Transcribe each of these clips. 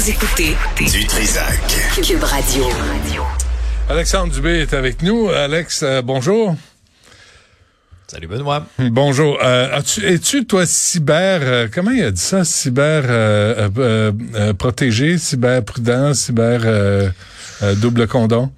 Vous écoutez Du Trisac. Cube Radio. Alexandre Dubé est avec nous. Alex, euh, bonjour. Salut Benoît. Bonjour. Euh, as-tu, es-tu, toi, cyber, euh, comment il a dit ça? Cyber euh, euh, euh, protégé, cyber prudent, cyber euh, euh, double condom?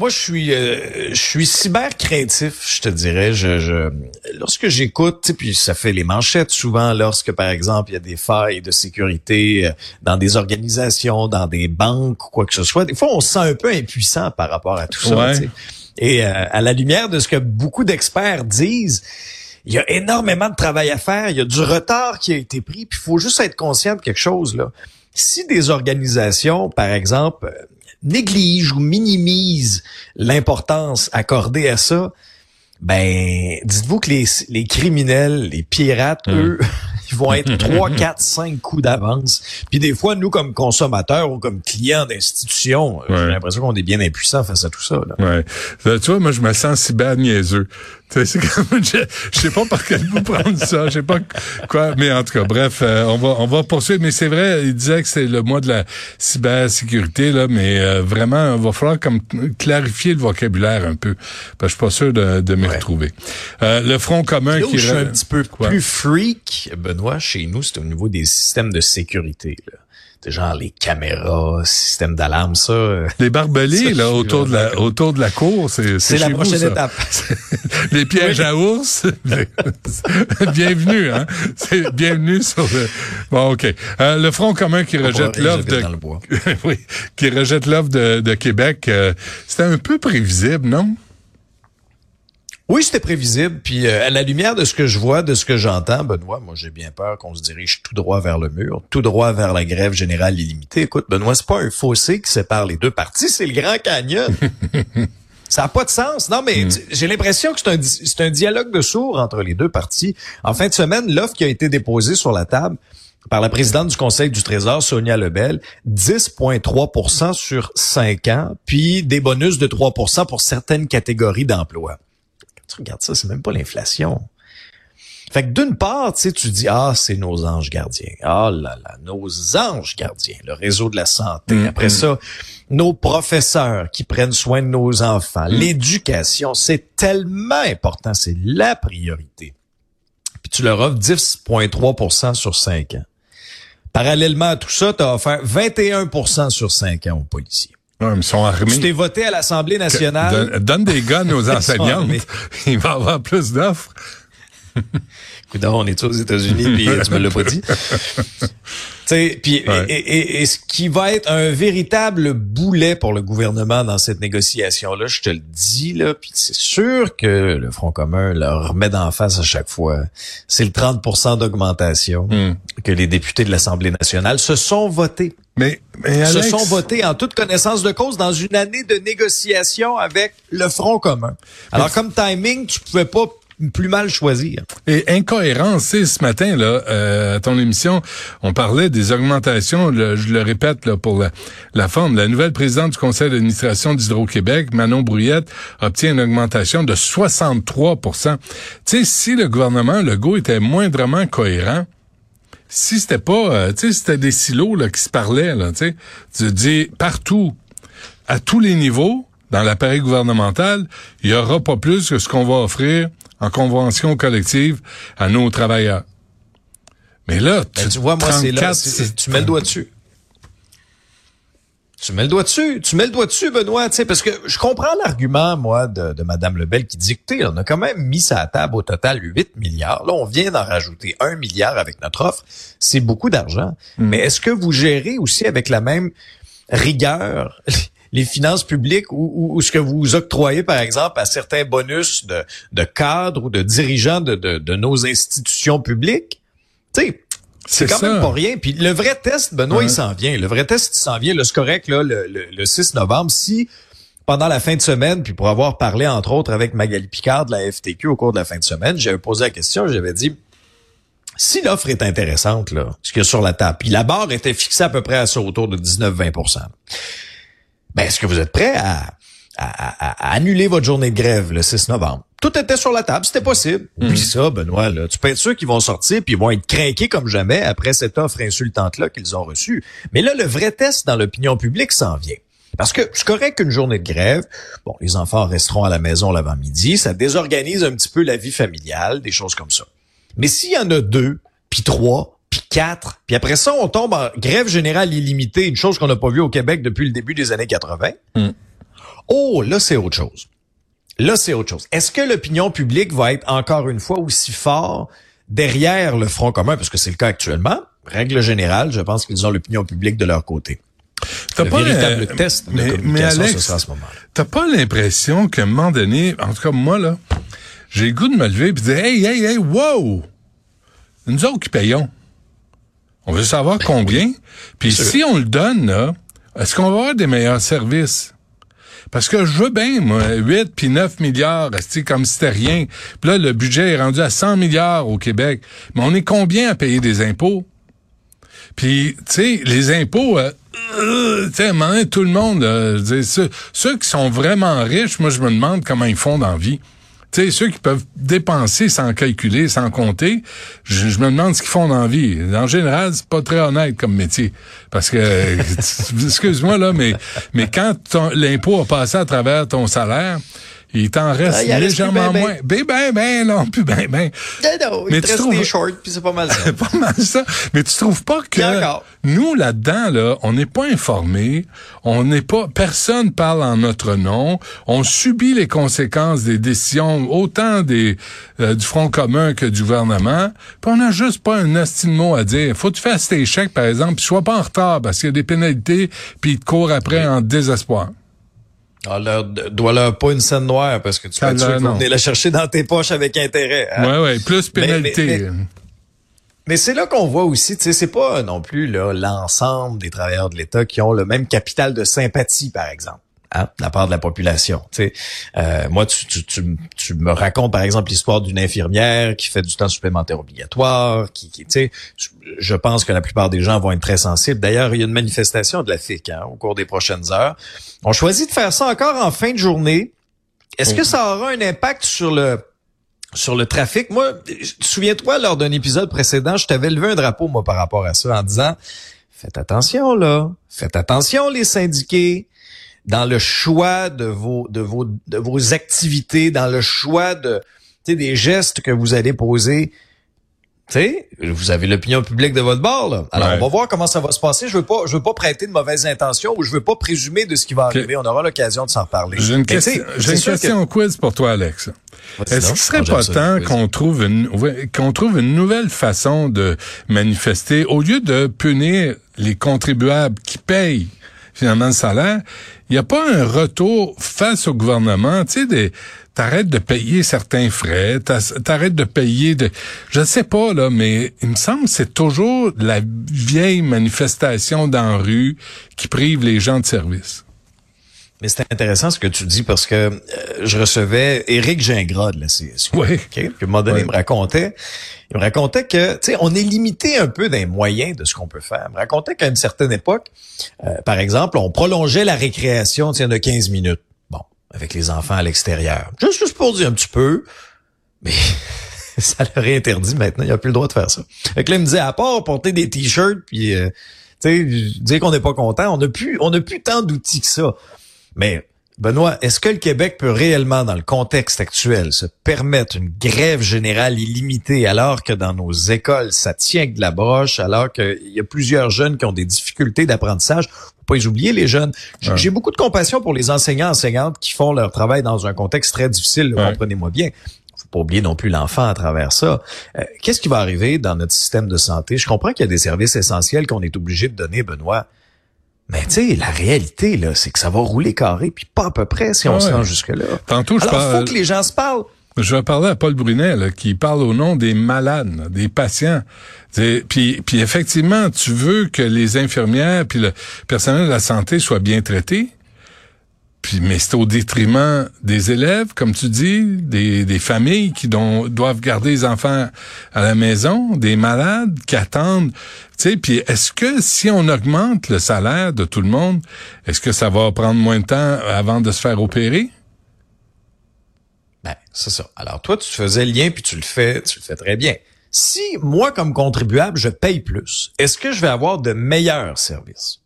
Moi, je suis, euh, je suis cyber craintif, je te dirais. Je, je lorsque j'écoute, puis ça fait les manchettes souvent, lorsque par exemple il y a des failles de sécurité euh, dans des organisations, dans des banques ou quoi que ce soit. Des fois, on se sent un peu impuissant par rapport à tout ça. Ouais. Et euh, à la lumière de ce que beaucoup d'experts disent, il y a énormément de travail à faire. Il y a du retard qui a été pris. Puis il faut juste être conscient de quelque chose là. Si des organisations, par exemple, négligent ou minimisent l'importance accordée à ça, ben, dites-vous que les, les criminels, les pirates, eux, ils vont être 3, 4, 5 coups d'avance. Puis des fois, nous, comme consommateurs ou comme clients d'institutions, euh, Ouais. j'ai l'impression qu'on est bien impuissants face à tout ça. Là. Ouais. Euh, tu vois, moi, je me sens cyber niaiseux. C'est comme, je, je sais pas par quel bout prendre ça, je sais pas quoi, mais en tout cas, bref, euh, on va on va poursuivre. Mais c'est vrai, il disait que c'est le mois de la cybersécurité là, mais euh, vraiment, il va falloir comme clarifier le vocabulaire un peu, parce que je suis pas sûr de, de m'y Ouais. retrouver. Euh, le front commun Là où qui je suis un petit peu Quoi? plus freak, Benoît, chez nous, c'est au niveau des systèmes de sécurité. Là. C'est genre les caméras, système d'alarme, ça. les barbelés Ça, là autour de la autour de la cour, c'est C'est la chez vous, prochaine ça. étape. les pièges à ours. bienvenue, hein. C'est bienvenue sur le. Bon, ok. Euh, le Front commun qui rejette l'offre de. dans le bois. oui, qui rejette l'offre de, de Québec. euh, C'était un peu prévisible, non? Oui, c'était prévisible. Puis euh, à la lumière de ce que je vois, de ce que j'entends, Benoît, moi j'ai bien peur qu'on se dirige tout droit vers le mur, tout droit vers la grève générale illimitée. Écoute, Benoît, c'est pas un fossé qui sépare les deux parties, c'est le Grand Canyon. Ça n'a pas de sens. Non, mais tu- j'ai l'impression que c'est un, di- un dialogue de sourds entre les deux parties. En fin de semaine, l'offre qui a été déposée sur la table par la présidente du Conseil du Trésor, Sonia Lebel, 10,3 sur 5 ans, puis des bonus de 3 pour certaines catégories d'emplois. Tu regardes ça, c'est même pas l'inflation. Fait que d'une part, tu sais, tu dis ah c'est nos anges gardiens, ah là là, nos anges gardiens, le réseau de la santé. Mm, Après ça, nos professeurs qui prennent soin de nos enfants, l'éducation, c'est tellement important, c'est la priorité. Puis tu leur offres 10,3% sur 5 ans. Parallèlement à tout ça, tu as offert 21% sur 5 ans aux policiers. Ouais, ils sont armés. Tu t'es voté à l'Assemblée nationale. Donne, donne des guns aux enseignantes. Il va y avoir plus d'offres. Coudon, on est aux États-Unis, puis tu me l'as pas dit. Puis Ouais. et, et- et ce qui va être un véritable boulet pour le gouvernement dans cette négociation-là, je te le dis là, puis c'est sûr que le Front commun leur remet d'en face à chaque fois. C'est le 30 d'augmentation Hmm. que les députés de l'Assemblée nationale se sont votés. Mais, mais Se Alex, sont votés en toute connaissance de cause dans une année de négociation avec le Front commun. Alors comme timing, tu pouvais pas plus mal choisir. Et incohérence, sais, ce matin, là, euh, à ton émission, on parlait des augmentations, je le répète là, pour la, la forme. La nouvelle présidente du conseil d'administration d'Hydro-Québec, Manon Brouillette, obtient une augmentation de 63 Tu sais, si le gouvernement Legault était moindrement cohérent, si c'était pas, euh, tu sais, c'était des silos là, qui se parlaient, là, tu sais, tu dis partout, à tous les niveaux, dans l'appareil gouvernemental, il y aura pas plus que ce qu'on va offrir en convention collective à nos travailleurs. Mais là, Ben, tu vois, moi, c'est là, 34, c'est- tu mets le doigt dessus. Tu mets le doigt dessus. Tu mets le doigt dessus, Benoît, tu sais, parce que je comprends l'argument, moi, de, de Mme Lebel qui dit que, tu sais, on a quand même mis ça à table au total 8 milliards. Là, on vient d'en rajouter 1 milliard avec notre offre. C'est beaucoup d'argent. Mais est-ce que vous gérez aussi avec la même rigueur les finances publiques ou, ou- ou ce que vous octroyez, par exemple, à certains bonus de, de cadres ou de dirigeants de, de, de nos institutions publiques? Tu sais, c'est quand ça. même pas rien. Puis le vrai test, Benoît, Ouais. il s'en vient. Le vrai test, il s'en vient. C'est correct, là, le, le, le 6 novembre. Si pendant la fin de semaine, puis pour avoir parlé, entre autres, avec Magali Picard de la FTQ au cours de la fin de semaine, j'avais posé la question, j'avais dit, si l'offre est intéressante, là, ce qu'il y a sur la table, puis la barre était fixée à peu près à ça, autour de 19-20 ben, est-ce que vous êtes prêt à, à, annuler votre journée de grève le 6 novembre? Tout était sur la table, c'était possible. Oublie mhm. ça, Benoît. Là. Tu peux être sûr qu'ils vont sortir puis ils vont être craqués comme jamais après cette offre insultante-là qu'ils ont reçue. Mais là, le vrai test dans l'opinion publique s'en vient. Parce que c'est correct qu'une journée de grève, bon, les enfants resteront à la maison l'avant-midi, ça désorganise un petit peu la vie familiale, des choses comme ça. Mais s'il y en a deux, puis trois, quatre, puis après ça, on tombe en grève générale illimitée, une chose qu'on n'a pas vue au Québec depuis le début des années 80. Oh, là, c'est autre chose. Là, c'est autre chose. Est-ce que l'opinion publique va être encore une fois aussi fort derrière le Front commun, parce que c'est le cas actuellement? Règle générale, je pense qu'ils ont l'opinion publique de leur côté. T'as pas véritable test de mais, mais Alex, T'as pas l'impression qu'à un moment donné, en tout cas moi là, j'ai le goût de me lever et de dire Hey, hey, hey, wow! Nous autres qui payons. On veut savoir combien. Puis si on le donne, là, est-ce qu'on va avoir des meilleurs services? Parce que je veux bien, moi, 8 puis 9 milliards, c'est comme si c'était rien. Puis là, le budget est rendu à 100 milliards au Québec. Mais on est combien à payer des impôts? Puis, tu sais, les impôts, euh, euh tu sais, tout le monde, euh, ceux, ceux qui sont vraiment riches, moi, je me demande comment ils font dans la vie. Tu sais, ceux qui peuvent dépenser sans calculer, sans compter, je, me demande ce qu'ils font dans la vie. En général, c'est pas très honnête comme métier. Parce que, excuse-moi là, mais, mais quand l'impôt a passé à travers ton salaire, il t'en reste ah, légèrement moins. Ben, ben, ben, non, plus ben, ben. Non, non, mais il tu trouves... des shorts, puis c'est pas mal ça. pas mal ça. Mais tu trouves pas que nous, là-dedans, là, on n'est pas informés, on n'est pas, personne parle en notre nom, on subit les conséquences des décisions, autant des, euh, du Front commun que du gouvernement, puis on n'a juste pas un estime mot à dire. Faut que tu fasses tes chèques, par exemple, puis sois pas en retard, parce qu'il y a des pénalités, puis ils te courent après en désespoir. Ah, leur, doit leur pas une scène noire parce que tu peux venir la chercher dans tes poches avec intérêt. Hein? Ouais, ouais, plus pénalité. Mais, c'est là qu'on voit aussi, tu sais, c'est pas non plus là l'ensemble des travailleurs de l'État qui ont le même capital de sympathie, par exemple hein, de la part de la population. Tu euh, moi, tu, tu, tu, tu, me racontes par exemple l'histoire d'une infirmière qui fait du temps supplémentaire obligatoire, qui, qui tu sais, je pense que la plupart des gens vont être très sensibles. D'ailleurs, il y a une manifestation de la FIC hein, au cours des prochaines heures. On choisit de faire ça encore en fin de journée. Est-ce que ça aura un impact sur le sur le trafic? Moi, souviens-toi, lors d'un épisode précédent, je t'avais levé un drapeau, moi, par rapport à ça, en disant, faites attention, là. Faites attention, les syndiqués dans le choix de vos de vos de vos activités, dans le choix de des gestes que vous allez poser. sais, vous avez l'opinion publique de votre bord. Là. Alors, on va voir comment ça va se passer. Je veux pas, je veux pas prêter de mauvaises intentions ou je veux pas présumer de ce qui va arriver. On aura l'occasion de s'en reparler. J'ai une, question, j'ai une question quiz pour toi, Alex. Est-ce qu'il serait pas temps qu'on trouve une qu'on trouve une nouvelle façon de manifester? Au lieu de punir les contribuables qui payent finalement le salaire, il n'y a pas un retour face au gouvernement, tu sais, t'arrêtes de payer certains frais, t'arrêtes de payer de, je sais pas là, mais il me semble que c'est toujours la vieille manifestation dans rue qui prive les gens de service. Mais c'est intéressant ce que tu dis parce que euh, je recevais Éric Gingras de la CSU. Oui. Puis à un moment donné, il me racontait, il me racontait que, tu sais, on est limité un peu d'un moyen de ce qu'on peut faire. Il me racontait qu'à une certaine époque, euh, par exemple, on prolongeait la récréation, tiens, de 15 minutes. Bon, avec les enfants à l'extérieur. Juste, juste pour dire un petit peu, mais ça leur est interdit maintenant. Il n'y a plus le droit de faire ça. Fait que là, il me disait, à part porter des t-shirts puis, euh, tu sais, dire qu'on n'est pas content, on n'a plus, on n'a plus tant d'outils que ça. Mais Benoît, est-ce que le Québec peut réellement, dans le contexte actuel, se permettre une grève générale illimitée alors que dans nos écoles, ça tient que de la broche, alors qu'il y a plusieurs jeunes qui ont des difficultés d'apprentissage? Faut pas les oublier, les jeunes. J'ai beaucoup de compassion pour les enseignants, enseignantes qui font leur travail dans un contexte très difficile, comprenez-moi bien faut pas oublier non plus l'enfant à travers ça. Euh, qu'est-ce qui va arriver dans notre système de santé? Je comprends qu'il y a des services essentiels qu'on est obligé de donner, Benoît. Mais tu sais, la réalité, là, c'est que ça va rouler carré, puis pas à peu près si on se rend jusque-là. Tantôt, je Alors, faut que les gens se parlent. Je vais parler à Paul Brunet, qui parle au nom des malades, des patients. Puis, puis effectivement, tu veux que les infirmières puis le personnel de la santé soient bien traités. Puis, mais c'est au détriment des élèves, comme tu dis, des, des familles qui doivent garder les enfants à la maison, des malades qui attendent. Tu sais, puis est-ce que si on augmente le salaire de tout le monde, est-ce que ça va prendre moins de temps avant de se faire opérer? Ben, c'est ça. Alors toi, tu faisais le lien puis tu le fais, tu le fais très bien. Si moi, comme contribuable, je paye plus, est-ce que je vais avoir de meilleurs services?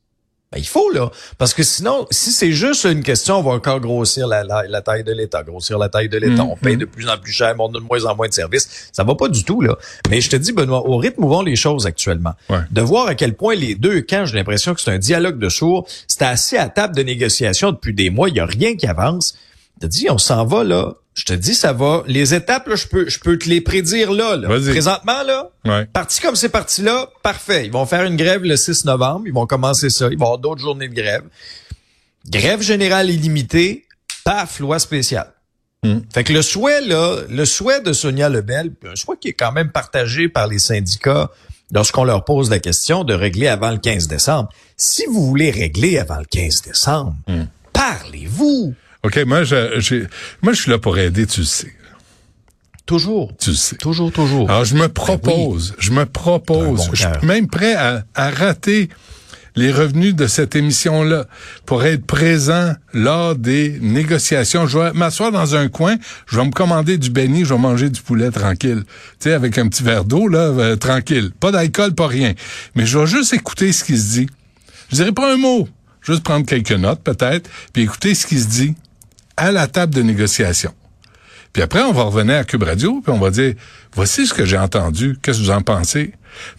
Ben, il faut, là. Parce que sinon, si c'est juste une question, on va encore grossir la, la, taille de l'État, grossir la taille de l'État. Mm, on paye de plus en plus cher, on a de moins en moins de services. Ça va pas du tout, là. Mais je te dis, Benoît, au rythme où vont les choses actuellement, de voir à quel point les deux camps, j'ai l'impression que c'est un dialogue de sourds, c'est assez à table de négociation depuis des mois, il y a rien qui avance. te dis, on s'en va, là, je te dis, ça va. Les étapes, là, je peux, je peux te les prédire là. là. Présentement, là, ouais. parti comme c'est parti là, parfait. Ils vont faire une grève le 6 novembre. Ils vont commencer ça. Ils vont avoir d'autres journées de grève. Grève générale illimitée, paf, loi spéciale. Hmm. Fait que le souhait, là, le souhait de Sonia Lebel, un souhait qui est quand même partagé par les syndicats lorsqu'on leur pose la question de régler avant le 15 décembre. Si vous voulez régler avant le 15 décembre, hmm. parlez-vous. OK, moi, je, moi, je suis là pour aider, tu le sais. Toujours. Tu le sais. Toujours, toujours. Alors, je me propose, ben je me propose, je suis même prêt à, à rater les revenus de cette émission-là pour être présent lors des négociations. Je vais m'asseoir dans un coin, je vais me commander du béni, je vais manger du poulet tranquille. Tu sais, avec un petit verre d'eau, là, euh, tranquille. Pas d'alcool, pas rien. Mais je vais juste écouter ce qui se dit. Je dirais pas un mot. Juste prendre quelques notes, peut-être, puis écouter ce qui se dit à la table de négociation. Puis après, on va revenir à Cube Radio, puis on va dire, voici ce que j'ai entendu, qu'est-ce que vous en pensez?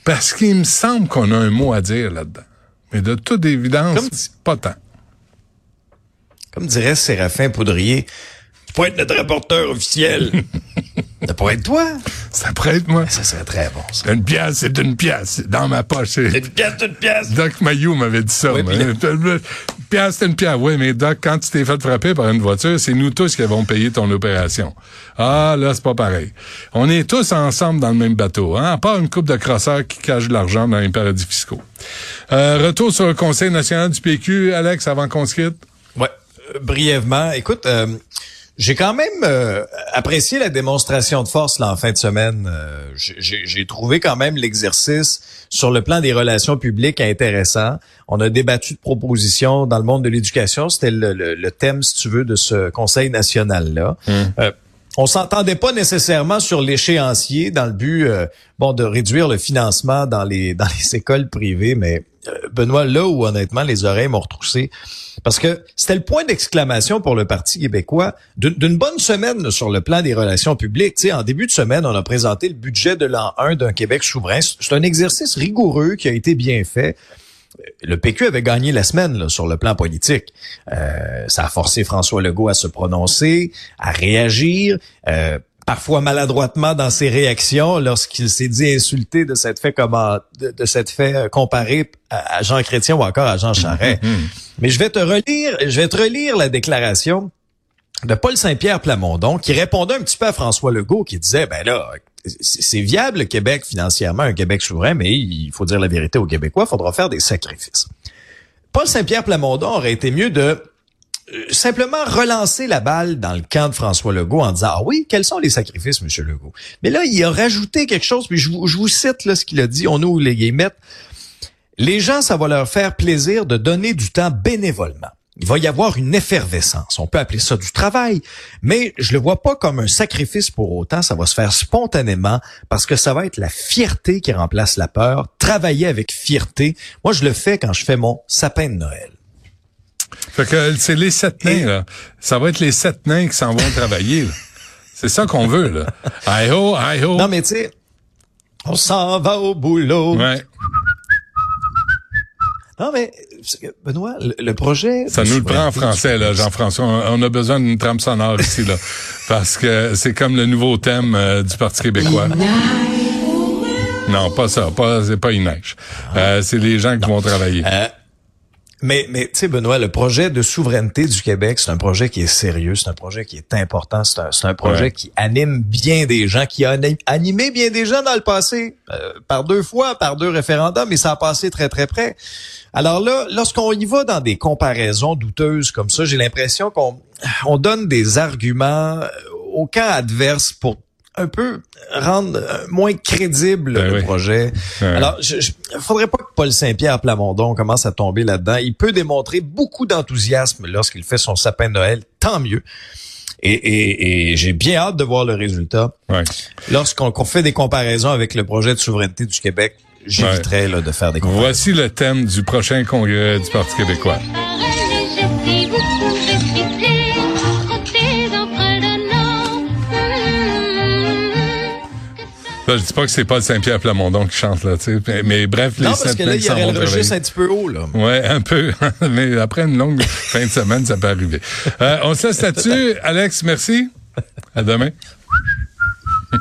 Parce qu'il me semble qu'on a un mot à dire là-dedans. Mais de toute évidence, pas tant. Comme dirait Séraphin Poudrier, tu pourrais être notre rapporteur officiel. ça pourrait être toi. Ça pourrait être moi. Ça serait très bon, ça. Une pièce, c'est une pièce. Dans ma poche. C'est une pièce, c'est une pièce. Doc Mayou m'avait dit ça. Oui, pièce, c'est une pièce. Oui, mais Doc, quand tu t'es fait frapper par une voiture, c'est nous tous qui avons payé ton opération. Ah, là, c'est pas pareil. On est tous ensemble dans le même bateau, hein, à part une coupe de crosseurs qui cachent de l'argent dans les paradis fiscaux. Euh, retour sur le Conseil national du PQ, Alex, avant qu'on se quitte. Ouais, euh, brièvement. Écoute, euh, j'ai quand même euh, apprécié la démonstration de force là, en fin de semaine. Euh, j'ai trouvé quand même l'exercice sur le plan des relations publiques intéressant. On a débattu de propositions dans le monde de l'éducation. C'était le, thème, si tu veux, de ce Conseil national-là. Mmh. Euh, on s'entendait pas nécessairement sur l'échéancier dans le but bon de réduire le financement dans les dans les écoles privées, mais Benoît, là où honnêtement les oreilles m'ont retroussé, parce que c'était le point d'exclamation pour le Parti québécois d'une bonne semaine sur le plan des relations publiques. sais, en début de semaine, on a présenté le budget de l'an 1 d'un Québec souverain. C'est un exercice rigoureux qui a été bien fait. Le PQ avait gagné la semaine sur le plan politique. Euh, ça a forcé François Legault à se prononcer, à réagir. Euh, parfois maladroitement dans ses réactions lorsqu'il s'est dit insulté de cette fait comment de, cette fait euh, comparé à, Jean Chrétien ou encore à Jean Charest. Mm-hmm. Mais je vais te relire, je vais te relire la déclaration de Paul Saint-Pierre Plamondon qui répondait un petit peu à François Legault qui disait ben là c'est viable le Québec financièrement, un Québec souverain, mais il faut dire la vérité aux Québécois, il faudra faire des sacrifices. Paul Saint-Pierre Plamondon aurait été mieux de simplement relancer la balle dans le camp de François Legault en disant, ah oui, quels sont les sacrifices, Monsieur Legault? Mais là, il a rajouté quelque chose, puis je vous, je vous cite là, ce qu'il a dit, on ouvre les guillemets. Les gens, ça va leur faire plaisir de donner du temps bénévolement. Il va y avoir une effervescence. On peut appeler ça du travail, mais je le vois pas comme un sacrifice pour autant. Ça va se faire spontanément parce que ça va être la fierté qui remplace la peur. Travailler avec fierté. Moi, je le fais quand je fais mon sapin de Noël. Fait que c'est les sept nains, là. Ça va être les sept nains qui s'en vont travailler, C'est ça qu'on veut, là. I ho, I ho. Non, mais tu sais, on s'en va au boulot. Ouais. Non, mais, Benoît, le, projet... Ça nous le prend en français, là, Jean-François. On, a besoin d'une trame sonore ici, là. Parce que c'est comme le nouveau thème euh, du Parti québécois. Non, pas ça. Pas, c'est pas une neige. Euh, c'est les gens qui vont travailler. Euh, Mais, mais tu sais, Benoît, le projet de souveraineté du Québec, c'est un projet qui est sérieux, c'est un projet qui est important, c'est un, un, projet qui anime bien des gens, qui a animé bien des gens dans le passé, euh, par deux fois, par deux référendums, mais ça a passé très, très près. Alors là, lorsqu'on y va dans des comparaisons douteuses comme ça, j'ai l'impression qu'on on donne des arguments au camp adverse pour un peu rendre euh, moins crédible ben le projet. Alors, il faudrait pas que Paul Saint-Pierre Plamondon commence à tomber là-dedans. Il peut démontrer beaucoup d'enthousiasme lorsqu'il fait son sapin de Noël, tant mieux. Et, et, j'ai bien hâte de voir le résultat. Lorsqu'on fait des comparaisons avec le projet de souveraineté du Québec, j'éviterai de faire des comparaisons. Voici le thème du prochain congrès du Parti québécois. Là, je dis pas que c'est pas Saint-Pierre Plamondon qui chante là, tu sais. Mais, bref, les Non, parce que là, il y aurait le registre un petit peu haut, là. Ouais, un peu. mais après une longue fin de semaine, ça peut arriver. Euh, on se laisse là-dessus. Alex, merci. À demain.